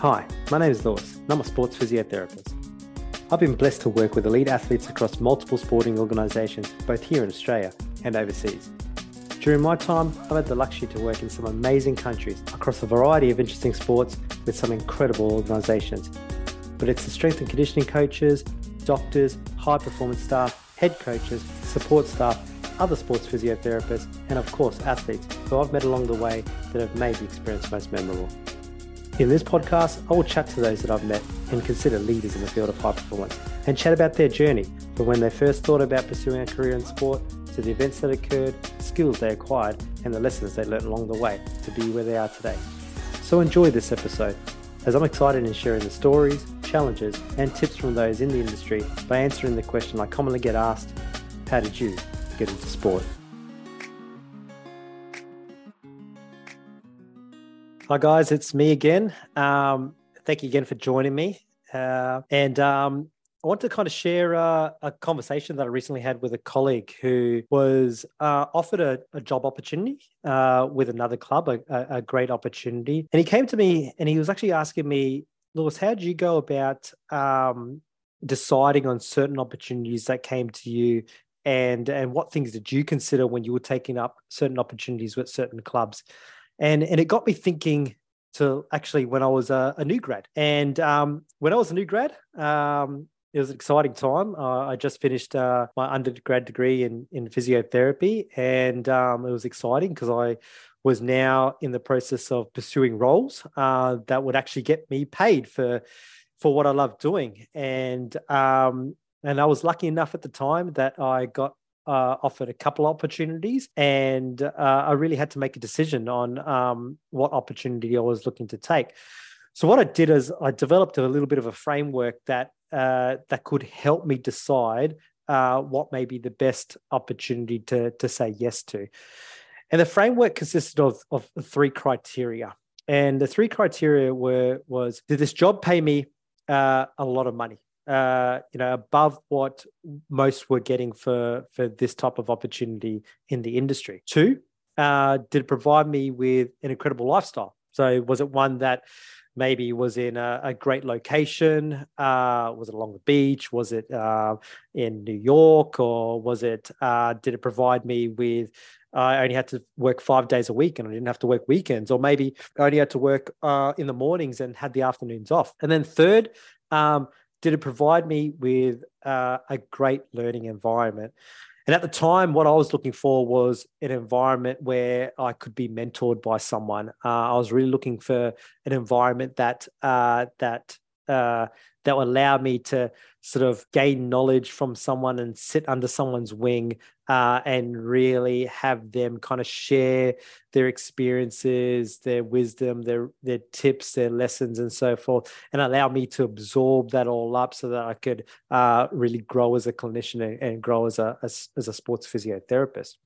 Hi, my name is Luis, and I'm a sports physiotherapist. I've been blessed to work with elite athletes across multiple sporting organisations, both here in Australia and overseas. During my time, I've had the luxury to work in some amazing countries across a variety of interesting sports with some incredible organisations. But it's the strength and conditioning coaches, doctors, high performance staff, head coaches, support staff, other sports physiotherapists, and of course, athletes who I've met along the way that have made the experience most memorable. In this podcast, I will chat to those that I've met and consider leaders in the field of high performance and chat about their journey from when they first thought about pursuing a career in sport to the events that occurred, skills they acquired, and the lessons they learned along the way to be where they are today. So enjoy this episode as I'm excited in sharing the stories, challenges, and tips from those in the industry by answering the question I commonly get asked How did you get into sport? Hi, guys, it's me again. Um, thank you again for joining me. Uh, and um, I want to kind of share uh, a conversation that I recently had with a colleague who was uh, offered a, a, job opportunity uh, with another club, a, a, great opportunity. And he came to me and he was actually asking me, Luis, how did you go about um, deciding on certain opportunities that came to you? And, and what things did you consider when you were taking up certain opportunities with certain clubs? And and it got me thinking to actually when I was a, a new grad. And um, when I was a new grad, um, it was an exciting time. Uh, I just finished uh, my undergrad degree in in physiotherapy, and um, it was exciting because I was now in the process of pursuing roles uh, that would actually get me paid for for what I love doing. And um, and I was lucky enough at the time that I got uh, offered a couple opportunities, and uh, I really had to make a decision on um, what opportunity I was looking to take. So what I did is I developed a little bit of a framework that uh, that could help me decide uh, what may be the best opportunity to to say yes to. And the framework consisted of of three criteria. And the three criteria were was did this job pay me uh, a lot of money? Uh, you know, above what most were getting for for this type of opportunity in the industry. Two, uh, did it provide me with an incredible lifestyle? So was it one that maybe was in a, a great location? Uh, was it along the beach? Was it uh, in New York, or was it? Uh, did it provide me with I only had to work five days a week and I didn't have to work weekends, or maybe I only had to work uh, in the mornings and had the afternoons off. And then third, um, did it provide me with uh, a great learning environment? And at the time, what I was looking for was an environment where I could be mentored by someone. Uh, I was really looking for an environment that uh, that uh, that would allow me to sort of gain knowledge from someone and sit under someone's wing uh, and really have them kind of share their experiences, their wisdom, their their tips, their lessons, and so forth, and allow me to absorb that all up so that I could uh, really grow as a clinician and, and grow as a as, as a sports physiotherapist.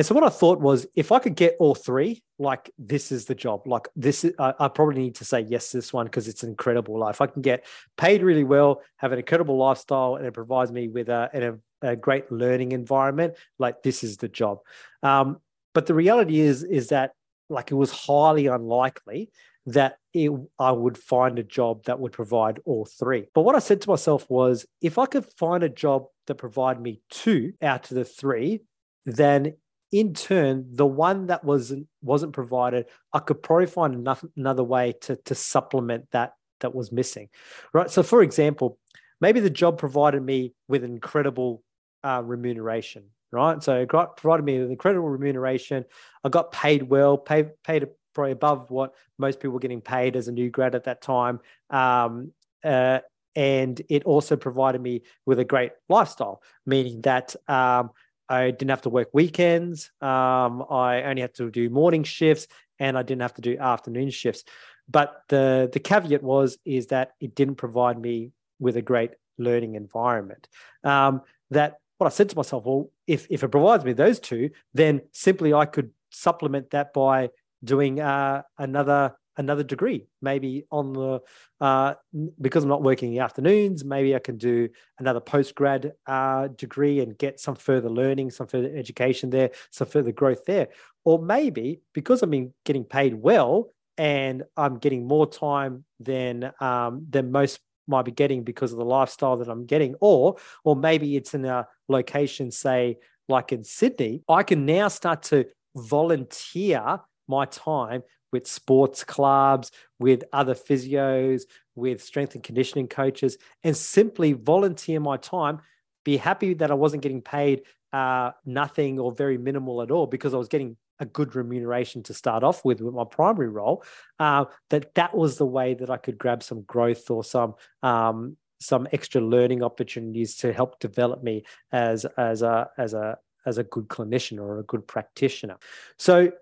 And so what I thought was, if I could get all three, like this is the job. Like this, is, I, I probably need to say yes to this one because it's an incredible life. I can get paid really well, have an incredible lifestyle, and it provides me with a, a, a great learning environment. Like this is the job. Um, but the reality is, is that like it was highly unlikely that it, I would find a job that would provide all three. But what I said to myself was, if I could find a job that provide me two out of the three, then in turn, the one that wasn't wasn't provided, I could probably find enough, another way to to supplement that that was missing, right? So, for example, maybe the job provided me with incredible uh, remuneration, right? So, it got, provided me with incredible remuneration. I got paid well, paid paid probably above what most people were getting paid as a new grad at that time. Um, uh, and it also provided me with a great lifestyle, meaning that um, I didn't have to work weekends. Um, I only had to do morning shifts, and I didn't have to do afternoon shifts. But the the caveat was is that it didn't provide me with a great learning environment. Um, that what I said to myself, well, if if it provides me those two, then simply I could supplement that by doing uh, another another degree, maybe on the uh, because I'm not working in the afternoons. Maybe I can do another post grad uh, degree and get some further learning, some further education there, some further growth there. Or maybe because I'm getting paid well, and I'm getting more time than um, than most might be getting because of the lifestyle that I'm getting, or or maybe it's in a location, say like in Sydney, I can now start to volunteer my time with sports clubs, with other physios, with strength and conditioning coaches, and simply volunteer my time. Be happy that I wasn't getting paid uh, nothing or very minimal at all because I was getting a good remuneration to start off with with my primary role. Uh, that that was the way that I could grab some growth or some um, some extra learning opportunities to help develop me as as a as a as a good clinician or a good practitioner. So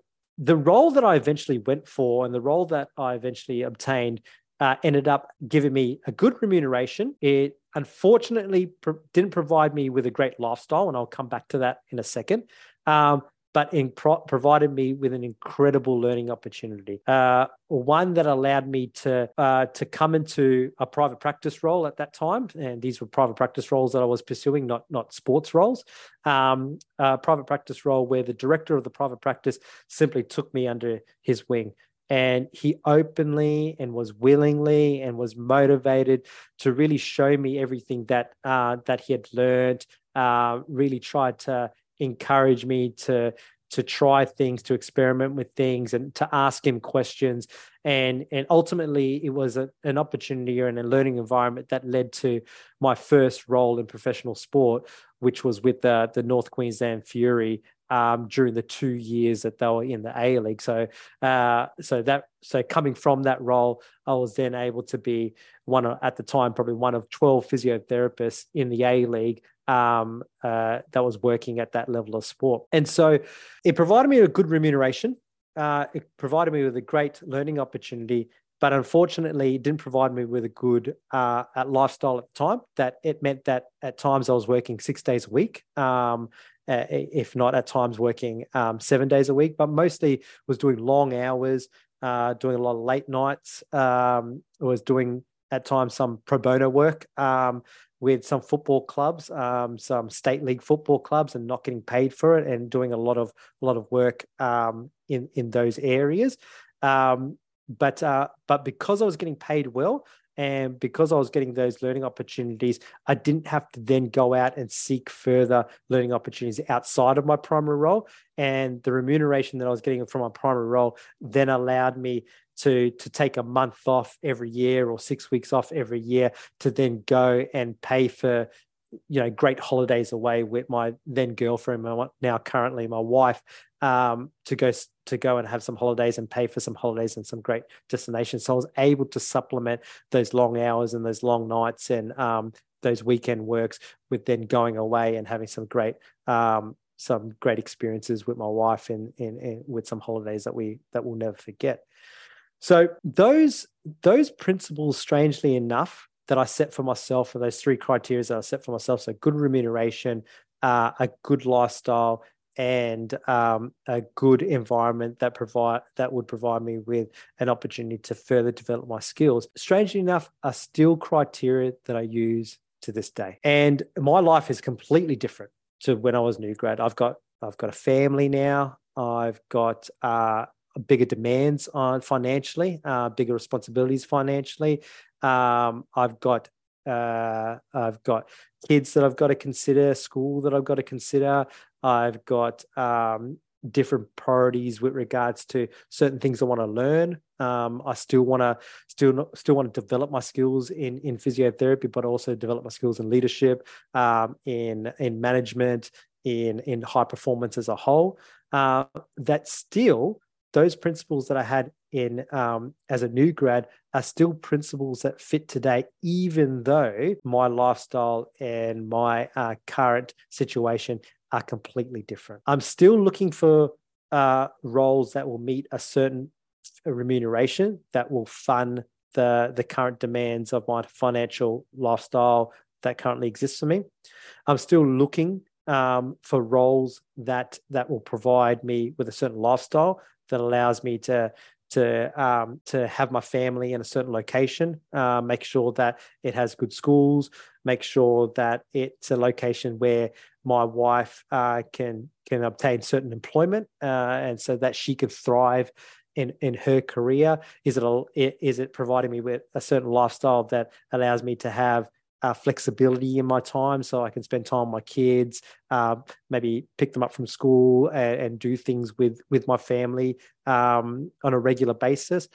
the role that I eventually went for and the role that I eventually obtained uh, ended up giving me a good remuneration. It unfortunately pro- didn't provide me with a great lifestyle, and I'll come back to that in a second. Um, but in pro- provided me with an incredible learning opportunity. Uh, one that allowed me to uh, to come into a private practice role at that time, and these were private practice roles that I was pursuing, not not sports roles. Um, a private practice role where the director of the private practice simply took me under his wing and he openly and was willingly and was motivated to really show me everything that uh, that he had learned. Uh, really tried to encourage me to to try things, to experiment with things, and to ask him questions. And and ultimately, it was a, an opportunity and a learning environment that led to my first role in professional sport, which was with the the North Queensland Fury um, during the two years that they were in the A League. So, uh, so that so coming from that role, I was then able to be one of, at the time probably one of twelve physiotherapists in the A League um, uh, that was working at that level of sport. And so, it provided me a good remuneration. Uh, it provided me with a great learning opportunity but unfortunately it didn't provide me with a good uh, lifestyle at the time that it meant that at times i was working six days a week um, uh, if not at times working um, seven days a week, but mostly was doing long hours, uh, doing a lot of late nights. Um, was doing at times some pro bono work um, with some football clubs, um, some state league football clubs, and not getting paid for it, and doing a lot of a lot of work um, in in those areas. Um, but uh, but because I was getting paid well, and because I was getting those learning opportunities, I didn't have to then go out and seek further learning opportunities outside of my primary role. And the remuneration that I was getting from my primary role then allowed me to, to take a month off every year or six weeks off every year to then go and pay for you know great holidays away with my then girlfriend my now currently my wife um, to go to go and have some holidays and pay for some holidays and some great destinations. So i was able to supplement those long hours and those long nights and um, those weekend works with then going away and having some great um, some great experiences with my wife and, and, with some holidays that we that we'll never forget. So those those principles strangely enough that I set for myself for those three criteria that I set for myself. So good remuneration, uh, a good lifestyle, and um, a good environment that provide that would provide me with an opportunity to further develop my skills. Strangely enough, are still criteria that I use to this day. And my life is completely different to when I was new grad. I've got I've got a family now. I've got uh, bigger demands on financially, uh, bigger responsibilities financially. Um, I've got uh, I've got kids that I've got to consider, school that I've got to consider. I've got um, different priorities with regards to certain things I want to learn. Um, I still want to still still want to develop my skills in in physiotherapy, but also develop my skills in leadership, um, in in management, in in high performance as a whole. Uh, that still those principles that I had in um, as a new grad are still principles that fit today, even though my lifestyle and my uh, current situation are completely different. I'm still looking for uh, roles that will meet a certain remuneration that will fund the the current demands of my financial lifestyle that currently exists for me. I'm still looking um, for roles that that will provide me with a certain lifestyle that allows me to to um, to have my family in a certain location, uh, make sure that it has good schools, make sure that it's a location where my wife uh, can can obtain certain employment, uh, and so that she can thrive in in her career? Is it a, is it providing me with a certain lifestyle that allows me to have uh, flexibility in my time so I can spend time with my kids, uh, maybe pick them up from school and, and, do things with with my family um, on a regular basis.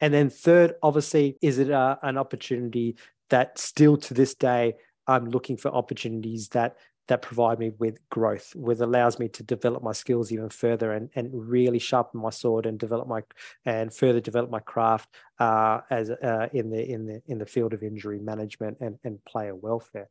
And then third, obviously, is it a, uh, an opportunity that still to this day I'm looking for opportunities that that provide me with growth, with allows me to develop my skills even further and, and really sharpen my sword and develop my and further develop my craft uh, as uh, in the in the in the field of injury management and, and player welfare.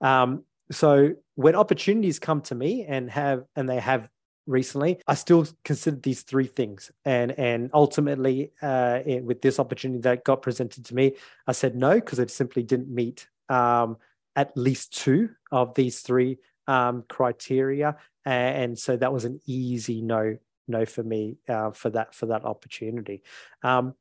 Um, so when opportunities come to me and have and they have recently, I still consider these three things. And and ultimately, uh, with this opportunity that got presented to me, I said no because it simply didn't meet um, at least two of these three um, criteria, and so that was an easy no no for me uh, for that for that opportunity. Um,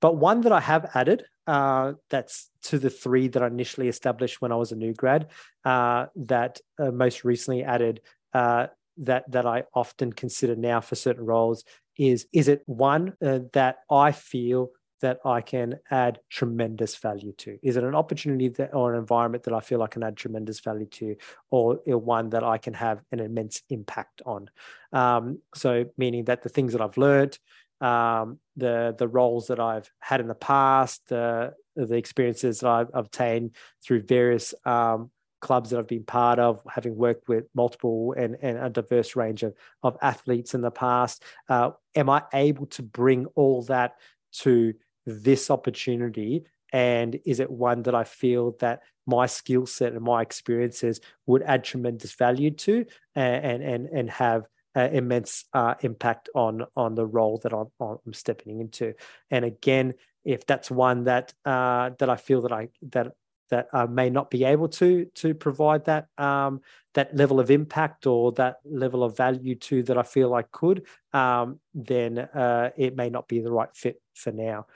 but one that I have added uh, that's to the three that I initially established when I was a new grad uh, that uh, most recently added uh, that that I often consider now for certain roles is is it one uh, that I feel that I can add tremendous value to? Is it an opportunity that, or an environment that I feel I can add tremendous value to, or one that I can have an immense impact on? Um, so, meaning that the things that I've learned, um, the the roles that I've had in the past, the the experiences that I've obtained through various um, clubs that I've been part of, having worked with multiple and, and a diverse range of, of athletes in the past. Uh, am I able to bring all that to this opportunity? And is it one that i feel that my skill set and my experiences would add tremendous value to and and and have uh, immense uh, impact on on the role that I'm, I'm, stepping into? And again if that's one that uh, that I feel that I that that I may not be able to to provide that um, that level of impact or that level of value to that I feel I could, um, then uh, it may not be the right fit for now.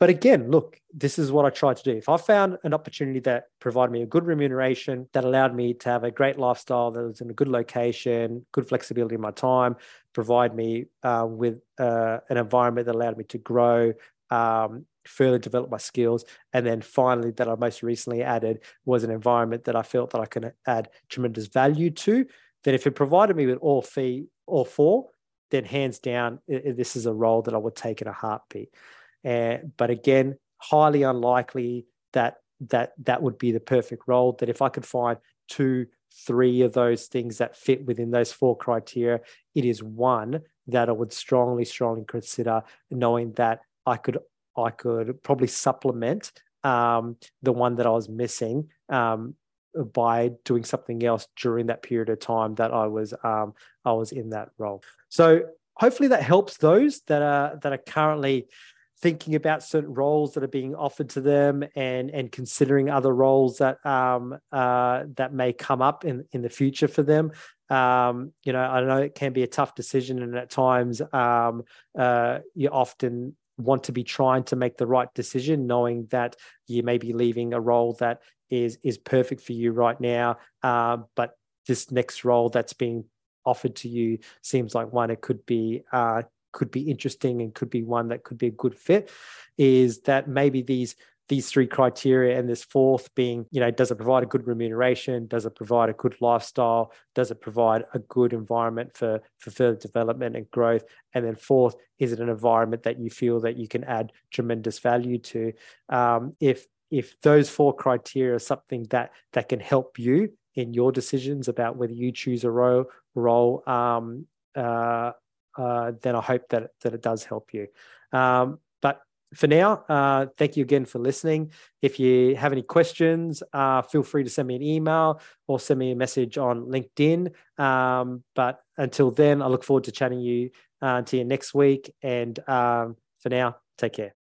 But again, look, this is what I tried to do. If I found an opportunity that provided me a good remuneration, that allowed me to have a great lifestyle, that was in a good location, good flexibility in my time, provide me uh, with uh, an environment that allowed me to grow, um, further develop my skills. And then finally, that I most recently added was an environment that I felt that I can add tremendous value to. Then, if it provided me with all fee, all four, then hands down, this is a role that I would take in a heartbeat. Uh, but again, highly unlikely that that that would be the perfect role. That if I could find two, three of those things that fit within those four criteria, it is one that I would strongly, strongly consider, knowing that I could I could probably supplement um, the one that I was missing um, by doing something else during that period of time that I was um, I was in that role. So hopefully that helps those that are that are currently thinking about certain roles that are being offered to them and and considering other roles that um, uh, that may come up in in the future for them. Um, you know, I know it can be a tough decision, and at times um, uh, you often want to be trying to make the right decision, knowing that you may be leaving a role that is is perfect for you right now, uh, but this next role that's being offered to you seems like one it could be uh, could be interesting and could be one that could be a good fit. Is that maybe these these three criteria and this fourth being you know does it provide a good remuneration? Does it provide a good lifestyle? Does it provide a good environment for for further development and growth? And then fourth is it an environment that you feel that you can add tremendous value to? Um, if if those four criteria are something that that can help you in your decisions about whether you choose a role role um, uh, uh, then I hope that that it does help you. Um, for now, uh, thank you again for listening. If you have any questions, uh, feel free to send me an email or send me a message on LinkedIn. Um, but until then, I look forward to chatting you uh, to you next week. And um, for now, take care.